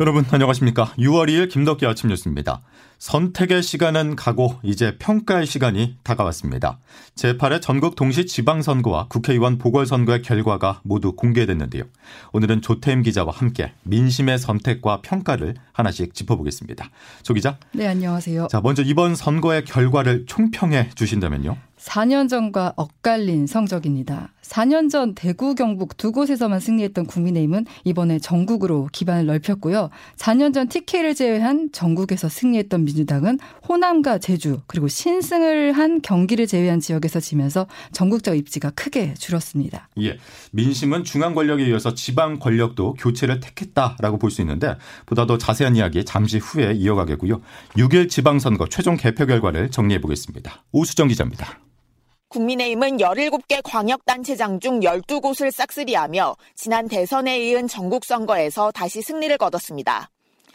여러분 안녕하십니까. 6월 2일 김덕기 아침 뉴스입니다. 선택의 시간은 가고 이제 평가의 시간이 다가왔습니다. 제8회 전국 동시 지방선거와 국회의원 보궐선거의 결과가 모두 공개됐는데요. 오늘은 조태임 기자와 함께 민심의 선택과 평가를 하나씩 짚어보겠습니다. 조 기자. 네, 안녕하세요. 자, 먼저 이번 선거의 결과를 총평해 주신다면요. 4년 전과 엇갈린 성적입니다. 4년 전 대구, 경북 두 곳에서만 승리했던 국민의힘은 이번에 전국으로 기반을 넓혔고요. 4년 전 TK를 제외한 전국에서 승리했던 민주당은 호남과 제주 그리고 신승을 한 경기를 제외한 지역에서 지면서 전국적 입지가 크게 줄었습니다. 예. 민심은 중앙 권력에 이어서 지방 권력도 교체를 택했다라고 볼 수 있는데 보다 더 자세한 이야기 잠시 후에 이어가겠고요. 6일 지방선거 최종 개표 결과를 정리해 보겠습니다. 오수정 기자입니다. 국민의힘은 17개 광역단체장 중 12곳을 싹쓸이하며 지난 대선에 이은 전국선거에서 다시 승리를 거뒀습니다.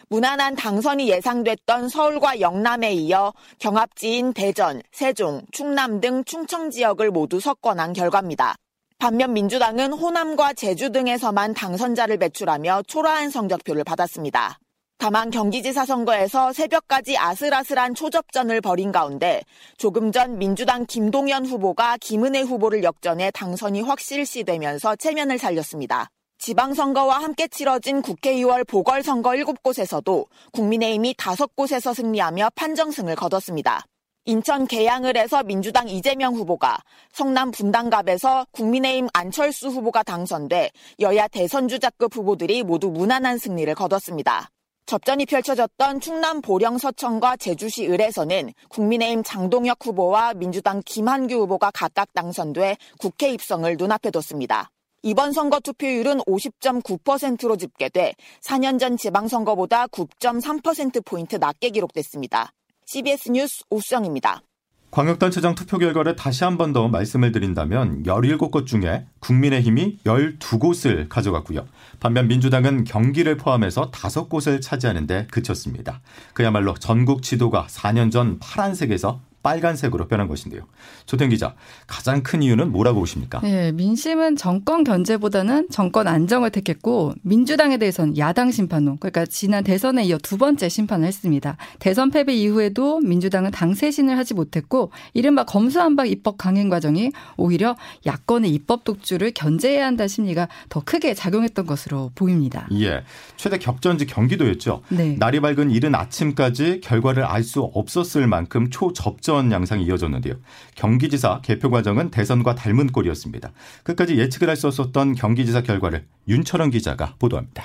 무난한 당선이 예상됐던 서울과 영남에 이어 경합지인 대전, 세종, 충남 등 충청 지역을 모두 석권한 결과입니다. 반면 민주당은 호남과 제주 등에서만 당선자를 배출하며 초라한 성적표를 받았습니다. 다만 경기지사 선거에서 새벽까지 아슬아슬한 초접전을 벌인 가운데 조금 전 민주당 김동연 후보가 김은혜 후보를 역전해 당선이 확실시되면서 체면을 살렸습니다. 지방선거와 함께 치러진 국회의원 보궐선거 7곳에서도 국민의힘이 5곳에서 승리하며 판정승을 거뒀습니다. 인천 계양을 해서 민주당 이재명 후보가 성남 분당갑에서 국민의힘 안철수 후보가 당선돼 여야 대선주자급 후보들이 모두 무난한 승리를 거뒀습니다. 접전이 펼쳐졌던 충남 보령 서천과 제주시 을에서는 국민의힘 장동혁 후보와 민주당 김한규 후보가 각각 당선돼 국회 입성을 눈앞에 뒀습니다. 이번 선거 투표율은 50.9%로 집계돼 4년 전 지방선거보다 9.3%포인트 낮게 기록됐습니다. CBS 뉴스 오수정입니다. 광역단체장 투표 결과를 다시 한 번 더 말씀을 드린다면 17곳 중에 국민의힘이 12곳을 가져갔고요. 반면 민주당은 경기를 포함해서 5곳을 차지하는 데 그쳤습니다. 그야말로 전국 지도가 4년 전 파란색에서 빨간색으로 변한 것인데요. 조태 기자, 가장 큰 이유는 뭐라고 보십니까? 네, 민심은 정권 견제보다는 정권 안정을 택했고 민주당에 대해서는 야당 심판론, 그러니까 지난 대선에 이어 두 번째 심판을 했습니다. 대선 패배 이후에도 민주당은 당세신을 하지 못했고 이른바 검수한박 입법 강행 과정이 오히려 야권의 입법 독주를 견제해야 한다는 심리가 더 크게 작용했던 것으로 보입니다. 예, 최대 격전지 경기도였죠. 네. 날이 밝은 이른 아침까지 결과를 알 수 없었을 만큼 초접전 어떤 양상이 이어졌는데요. 경기지사 개표 과정은 대선과 닮은 꼴이었습니다. 끝까지 예측을 할 수 없었던 경기지사 결과를 윤철원 기자가 보도합니다.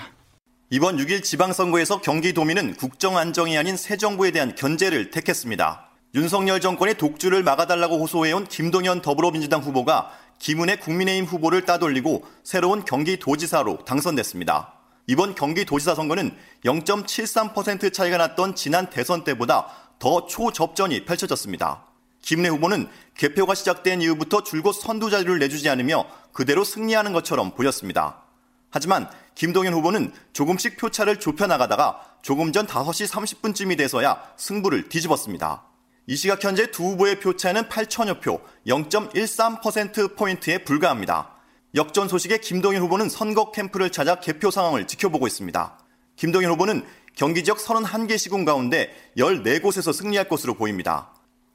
이번 6일 지방선거에서 경기도민은 국정 안정이 아닌 새 정부에 대한 견제를 택했습니다. 윤석열 정권의 독주를 막아달라고 호소해온 김동연 더불어민주당 후보가 김은혜 국민의힘 후보를 따돌리고 새로운 경기도지사로 당선됐습니다. 이번 경기도지사 선거는 0.73% 차이가 났던 지난 대선 때보다 더 초접전이 펼쳐졌습니다. 김내 후보는 개표가 시작된 이후부터 줄곧 선두 자리를 내주지 않으며 그대로 승리하는 것처럼 보였습니다. 하지만 김동연 후보는 조금씩 표차를 좁혀 나가다가 조금 전 5시 30분쯤이 돼서야 승부를 뒤집었습니다. 이 시각 현재 두 후보의 표차는 8천여 표, 0.13%포인트에 불과합니다. 역전 소식에 김동연 후보는 선거 캠프를 찾아 개표 상황을 지켜보고 있습니다. 김동연 후보는 경기 지역 31개 시군 가운데 14곳에서 승리할 것으로 보입니다.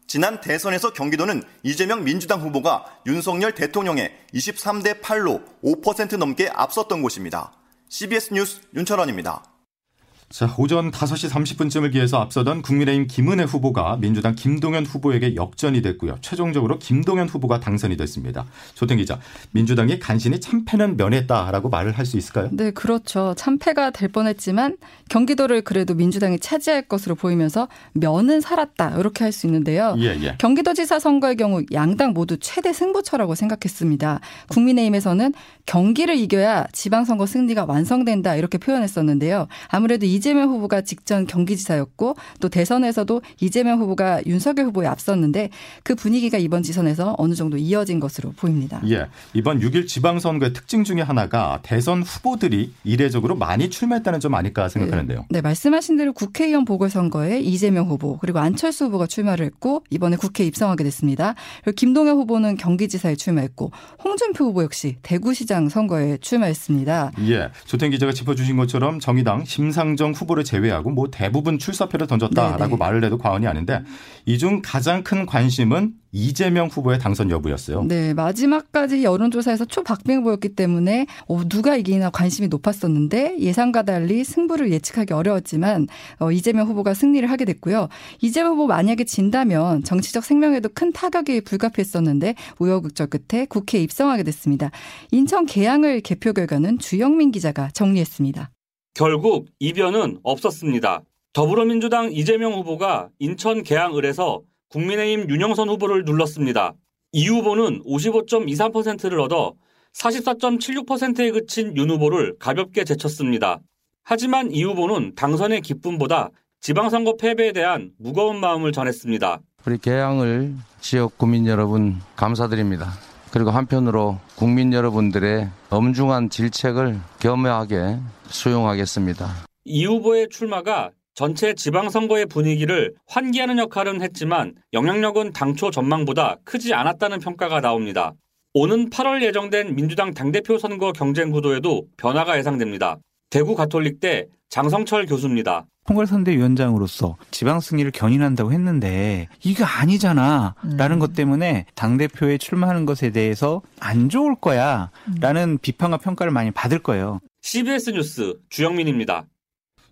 지난 대선에서 경기도는 이재명 민주당 후보가 윤석열 대통령의 23대 8로 5% 넘게 앞섰던 곳입니다. CBS 뉴스 윤철원입니다. 자, 오전 5시 30분쯤을 기해서 앞서던 국민의힘 김은혜 후보가 민주당 김동연 후보에게 역전이 됐고요. 최종적으로 김동연 후보가 당선이 됐습니다. 조태 기자, 민주당이 간신히 참패는 면했다라고 말을 할 수 있을까요? 네, 그렇죠. 참패가 될 뻔했지만 경기도를 그래도 민주당이 차지할 것으로 보이면서 면은 살았다 이렇게 할 수 있는데요. 예, 예. 경기도지사 선거의 경우 양당 모두 최대 승부처라고 생각했습니다. 국민의힘에서는 경기를 이겨야 지방선거 승리가 완성된다 이렇게 표현했었는데요. 아무래도 이 이재명 후보가 직전 경기지사였고 또 대선에서도 이재명 후보가 윤석열 후보에 앞섰는데 그 분위기가 이번 지선에서 어느 정도 이어진 것으로 보입니다. 예. 이번 6일 지방선거의 특징 중에 하나가 대선 후보들이 이례적으로 많이 출마했다는 점 아닐까 생각하는데요. 네, 네, 말씀하신 대로 국회의원 보궐선거에 이재명 후보 그리고 안철수 후보가 출마를 했고 이번에 국회에 입성하게 됐습니다. 그리고 김동연 후보는 경기지사에 출마했고 홍준표 후보 역시 대구시장 선거에 출마했습니다. 예. 조태 기자가 짚어주신 것처럼 정의당 심상정 후보를 제외하고 뭐 대부분 출사표를 던졌다라고 네네. 말을 해도 과언이 아닌데 이 중 가장 큰 관심은 이재명 후보의 당선 여부였어요. 네, 마지막까지 여론조사에서 초박빙 보였기 때문에 어, 누가 이기나 관심이 높았었는데 예상과 달리 승부를 예측하기 어려웠지만 어, 이재명 후보가 승리를 하게 됐고요. 이재명 후보 만약에 진다면 정치적 생명에도 큰 타격이 불가피했었는데 우여곡절 끝에 국회에 입성하게 됐습니다. 인천 개항을 개표 결과는 주영민 기자가 정리했습니다. 결국 이변은 없었습니다. 더불어민주당 이재명 후보가 인천 개항을에서 국민의힘 윤영선 후보를 눌렀습니다. 이 후보는 55.23%를 얻어 44.76%에 그친 윤 후보를 가볍게 제쳤습니다. 하지만 이 후보는 당선의 기쁨보다 지방선거 패배에 대한 무거운 마음을 전했습니다. 우리 개항을 지역 구민 여러분 감사드립니다. 그리고 한편으로 국민 여러분들의 엄중한 질책을 겸허하게 수용하겠습니다. 이 후보의 출마가 전체 지방선거의 분위기를 환기하는 역할은 했지만 영향력은 당초 전망보다 크지 않았다는 평가가 나옵니다. 오는 8월 예정된 민주당 당대표 선거 경쟁 구도에도 변화가 예상됩니다. 대구 가톨릭대 장성철 교수입니다. 총괄선대위원장으로서 지방 승리를 견인한다고 했는데 이게 아니잖아 라는 음. 것 때문에 당 대표에 출마하는 것에 대해서 안 좋을 거야 라는 비판과 평가를 많이 받을 거예요. CBS 뉴스 주영민입니다.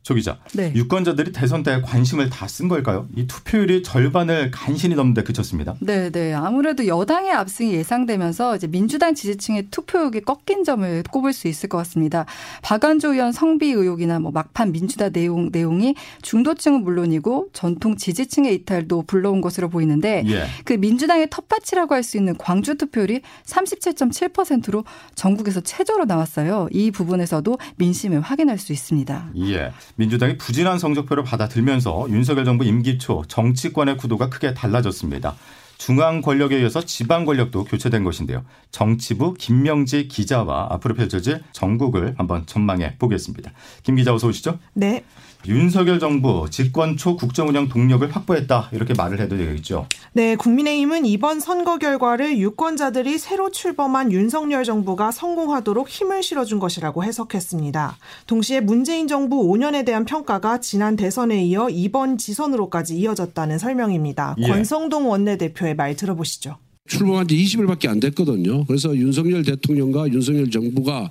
조 기자, 네. 유권자들이 대선 때 관심을 다 쓴 걸까요? 이 투표율이 절반을 간신히 넘는데 그쳤습니다. 네, 네. 아무래도 여당의 압승이 예상되면서 이제 민주당 지지층의 투표욕이 꺾인 점을 꼽을 수 있을 것 같습니다. 박안조 의원 성비 의혹이나 뭐 막판 민주당 내용 내용이 중도층은 물론이고 전통 지지층의 이탈도 불러온 것으로 보이는데 예. 그 민주당의 텃밭이라고 할 수 있는 광주 투표율이 37.7%로 전국에서 최저로 나왔어요. 이 부분에서도 민심을 확인할 수 있습니다. 예. 민주당이 부진한 성적표를 받아들면서 윤석열 정부 임기 초 정치권의 구도가 크게 달라졌습니다. 중앙 권력에 이어서 지방 권력도 교체된 것인데요. 정치부 김명지 기자와 앞으로 펼쳐질 전국을 한번 전망해 보겠습니다. 김 기자 어서 오시죠. 네. 윤석열 정부 집권 초 국정 운영 동력을 확보했다 이렇게 말을 해도 되겠죠. 네, 국민의힘은 이번 선거 결과를 유권자들이 새로 출범한 윤석열 정부가 성공하도록 힘을 실어준 것이라고 해석했습니다. 동시에 문재인 정부 5년에 대한 평가가 지난 대선에 이어 이번 지선으로까지 이어졌다는 설명입니다. 예. 권성동 원내대표의 말 들어보시죠. 출범한 지 20일밖에 안 됐거든요. 그래서 윤석열 대통령과 윤석열 정부가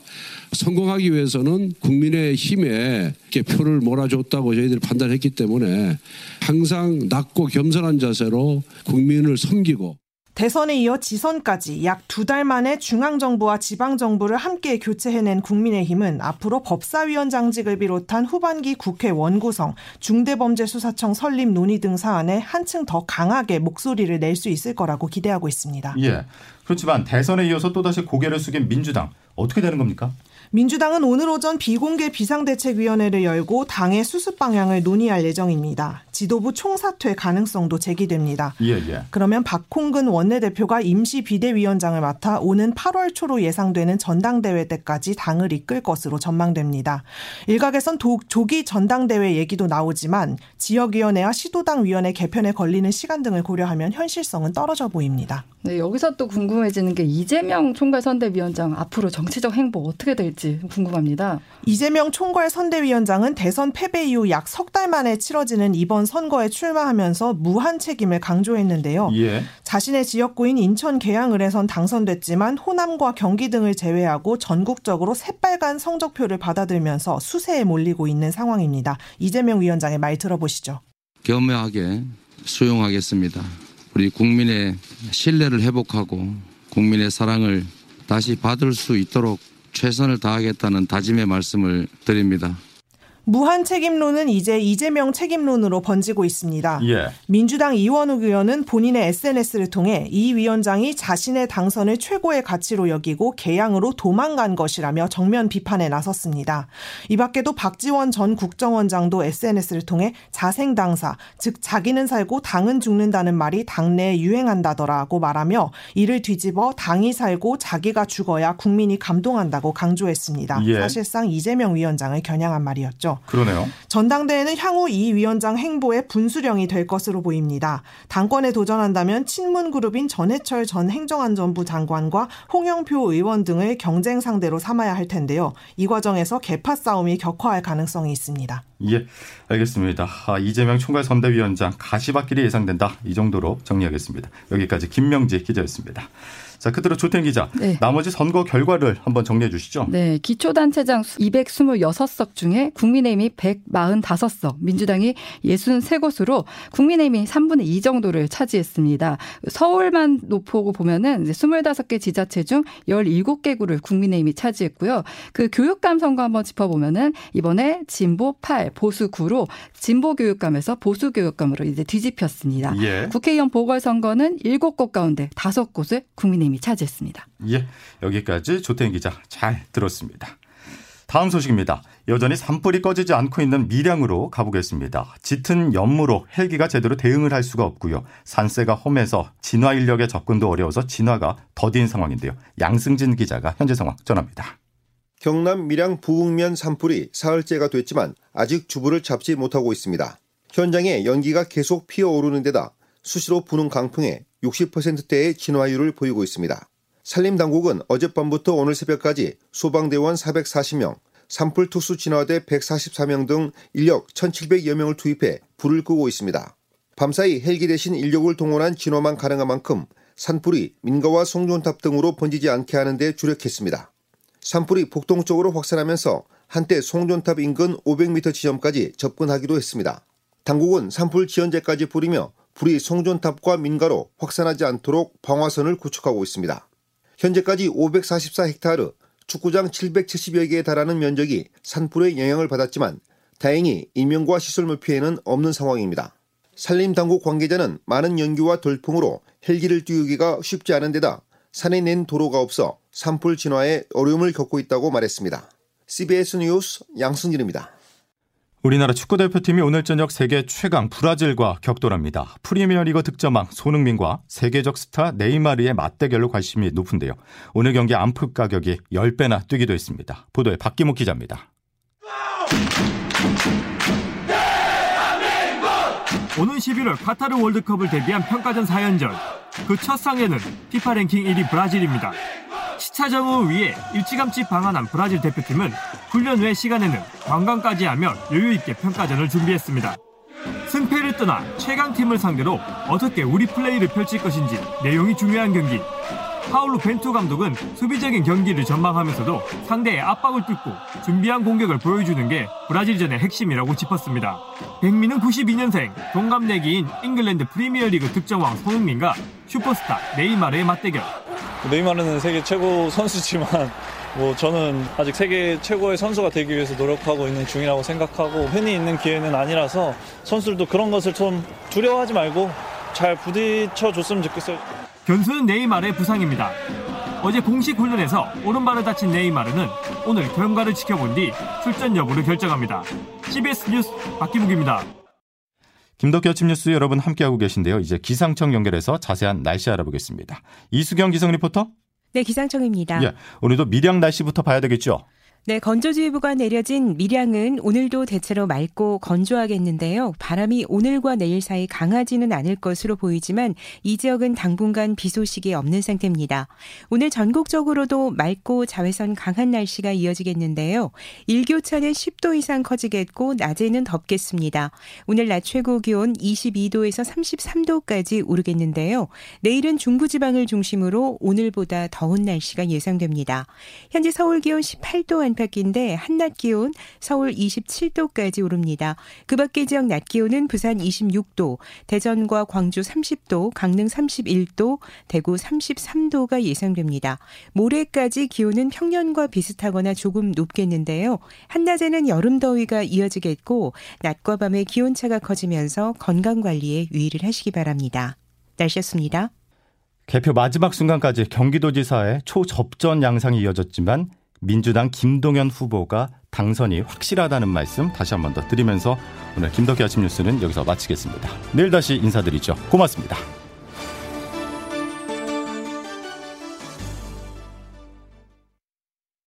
성공하기 위해서는 국민의 힘에 표를 몰아줬다고 저희들이 판단했기 때문에 항상 낮고 겸손한 자세로 국민을 섬기고 대선에 이어 지선까지 약 두 달 만에 중앙정부와 지방정부를 함께 교체해낸 국민의힘은 앞으로 법사위원장직을 비롯한 후반기 국회 원구성, 중대범죄수사청 설립 논의 등 사안에 한층 더 강하게 목소리를 낼 수 있을 거라고 기대하고 있습니다. 예. 그렇지만 대선에 이어서 또다시 고개를 숙인 민주당 어떻게 되는 겁니까? 민주당은 오늘 오전 비공개 비상대책위원회를 열고 당의 수습 방향을 논의할 예정입니다. 지도부 총사퇴 가능성도 제기됩니다. 예, 예. 그러면 박홍근 원내대표가 임시 비대위원장을 맡아 오는 8월 초로 예상되는 전당대회 때까지 당을 이끌 것으로 전망됩니다. 일각에선 도, 조기 전당대회 얘기도 나오지만 지역위원회와 시도당 위원회 개편에 걸리는 시간 등을 고려하면 현실성은 떨어져 보입니다. 네, 여기서 또 궁금해지는 게 이재명 총괄 선대위원장 앞으로 정치적 행보 어떻게 될지 궁금합니다. 이재명 총괄 선대위원장은 대선 패배 이후 약 석 달 만에 치러지는 이번 선거에 출마하면서 무한 책임을 강조했는데요. 예. 자신의 지역구인 인천 계양을에선 당선됐지만 호남과 경기 등을 제외하고 전국적으로 새빨간 성적표를 받아들면서 수세에 몰리고 있는 상황입니다. 이재명 위원장의 말 들어보시죠. 겸허하게 수용하겠습니다. 우리 국민의 신뢰를 회복하고 국민의 사랑을 다시 받을 수 있도록 최선을 다하겠다는 다짐의 말씀을 드립니다. 무한 책임론은 이제 이재명 책임론으로 번지고 있습니다. 예. 민주당 이원욱 의원은 본인의 SNS를 통해 이 위원장이 자신의 당선을 최고의 가치로 여기고 개양으로 도망간 것이라며 정면 비판에 나섰습니다. 이 밖에도 박지원 전 국정원장도 SNS를 통해 자생당사, 즉 자기는 살고 당은 죽는다는 말이 당내에 유행한다더라고 말하며 이를 뒤집어 당이 살고 자기가 죽어야 국민이 감동한다고 강조했습니다. 예. 사실상 이재명 위원장을 겨냥한 말이었죠. 그러네요. 전당대회는 향후 이 위원장 행보의 분수령이 될 것으로 보입니다. 당권에 도전한다면 친문 그룹인 전해철 전 행정안전부 장관과 홍영표 의원 등을 경쟁 상대로 삼아야 할 텐데요. 이 과정에서 개파 싸움이 격화할 가능성이 있습니다. 예, 알겠습니다. 아, 이재명 총괄 선대위원장 가시밭길이 예상된다. 이 정도로 정리하겠습니다. 여기까지 김명지 기자였습니다. 자, 그대로 조태 기자. 네. 나머지 선거 결과를 한번 정리해 주시죠. 네, 기초단체장 226석 중에 국민의힘이 145석, 민주당이 63곳으로 국민의힘이 3분의 2 정도를 차지했습니다. 서울만 놓고 보면은 이제 25개 지자체 중 17개구를 국민의힘이 차지했고요. 그 교육감 선거 한번 짚어보면은 이번에 진보 8, 보수 9로 진보 교육감에서 보수 교육감으로 이제 뒤집혔습니다. 예. 국회의원 보궐선거는 7곳 가운데 5곳을 국민의힘 이 차지했습니다. 예, 여기까지 조태인 기자 잘 들었습니다. 다음 소식입니다. 여전히 산불이 꺼지지 않고 있는 밀양으로 가보겠습니다. 짙은 연무로 헬기가 제대로 대응을 할 수가 없고요. 산세가 험해서 진화 인력의 접근도 어려워서 진화가 더딘 상황인데요. 양승진 기자가 현재 상황 전합니다. 경남 밀양 부흥면 산불이 사흘째가 됐지만 아직 주부를 잡지 못하고 있습니다. 현장에 연기가 계속 피어오르는 데다 수시로 부는 강풍에 60%대의 진화율을 보이고 있습니다. 산림당국은 어젯밤부터 오늘 새벽까지 소방대원 440명, 산불 투수 진화대 144명 등 인력 1,700여 명을 투입해 불을 끄고 있습니다. 밤사이 헬기 대신 인력을 동원한 진화만 가능한 만큼 산불이 민가와 송전탑 등으로 번지지 않게 하는 데 주력했습니다. 산불이 북동 쪽으로 확산하면서 한때 송전탑 인근 500m 지점까지 접근하기도 했습니다. 당국은 산불 지연제까지 뿌리며 불이 송전탑과 민가로 확산하지 않도록 방화선을 구축하고 있습니다. 현재까지 544헥타르, 축구장 770여 개에 달하는 면적이 산불의 영향을 받았지만 다행히 인명과 시설물 피해는 없는 상황입니다. 산림당국 관계자는 많은 연기와 돌풍으로 헬기를 띄우기가 쉽지 않은 데다 산에 낸 도로가 없어 산불 진화에 어려움을 겪고 있다고 말했습니다. CBS 뉴스 양승길입니다. 우리나라 축구 대표팀이 오늘 저녁 세계 최강 브라질과 격돌합니다. 프리미어리그 득점왕 손흥민과 세계적 스타 네이마르의 맞대결로 관심이 높은데요. 오늘 경기 암표 가격이 10배나 뛰기도 했습니다. 보도에 박기묵 기자입니다. 오는 11월 카타르 월드컵을 대비한 평가전 4연전. 그 첫 상대는 피파 랭킹 1위 브라질입니다. 시차 적응을 위해 일찌감치 방한한 브라질 대표팀은 훈련 외 시간에는 관광까지 하며 여유 있게 평가전을 준비했습니다. 승패를 떠나 최강팀을 상대로 어떻게 우리 플레이를 펼칠 것인지 내용이 중요한 경기. 파울루 벤투 감독은 수비적인 경기를 전망하면서도 상대의 압박을 뚫고 준비한 공격을 보여주는 게 브라질전의 핵심이라고 짚었습니다. 백민은 92년생 동갑내기인 잉글랜드 프리미어리그 득점왕 손흥민과 슈퍼스타 네이마르의 맞대결. 네이마르는 세계 최고 선수지만 뭐 저는 아직 세계 최고의 선수가 되기 위해서 노력하고 있는 중이라고 생각하고 흔히 있는 기회는 아니라서 선수들도 그런 것을 좀 두려워하지 말고 잘 부딪혀 줬으면 좋겠어요. 변수는 네이마르의 부상입니다. 어제 공식 훈련에서 오른발을 다친 네이마르는 오늘 결과를 지켜본 뒤 출전 여부를 결정합니다. CBS 뉴스 박기묵입니다. 김덕기 아침 뉴스 여러분 함께하고 계신데요. 이제 기상청 연결해서 자세한 날씨 알아보겠습니다. 이수경 기상 리포터. 네, 기상청입니다. 예, 오늘도 밀양 날씨부터 봐야 되겠죠. 네, 건조주의보가 내려진 밀양은 오늘도 대체로 맑고 건조하겠는데요. 바람이 오늘과 내일 사이 강하지는 않을 것으로 보이지만 이 지역은 당분간 비 소식이 없는 상태입니다. 오늘 전국적으로도 맑고 자외선 강한 날씨가 이어지겠는데요. 일교차는 10도 이상 커지겠고 낮에는 덥겠습니다. 오늘 낮 최고 기온 22도에서 33도까지 오르겠는데요. 내일은 중부지방을 중심으로 오늘보다 더운 날씨가 예상됩니다. 현재 서울 기온 18도 안팎인데 한낮 기온 서울 27도까지 오릅니다. 그 밖의 지역 낮 기온은 부산 26도, 대전과 광주 30도, 강릉 31도, 대구 33도가 예상됩니다. 모레까지 기온은 평년과 비슷하거나 조금 높겠는데요. 한낮에는 여름 더위가 이어지겠고 낮과 밤의 기온차가 커지면서 건강 관리에 유의를 하시기 바랍니다. 날씨였습니다. 개표 마지막 순간까지 경기도지사의 초접전 양상이 이어졌지만 민주당 김동연 후보가 당선이 확실하다는 말씀 다시 한 번 더 드리면서 오늘 김덕기 아침 뉴스는 여기서 마치겠습니다. 내일 다시 인사드리죠. 고맙습니다.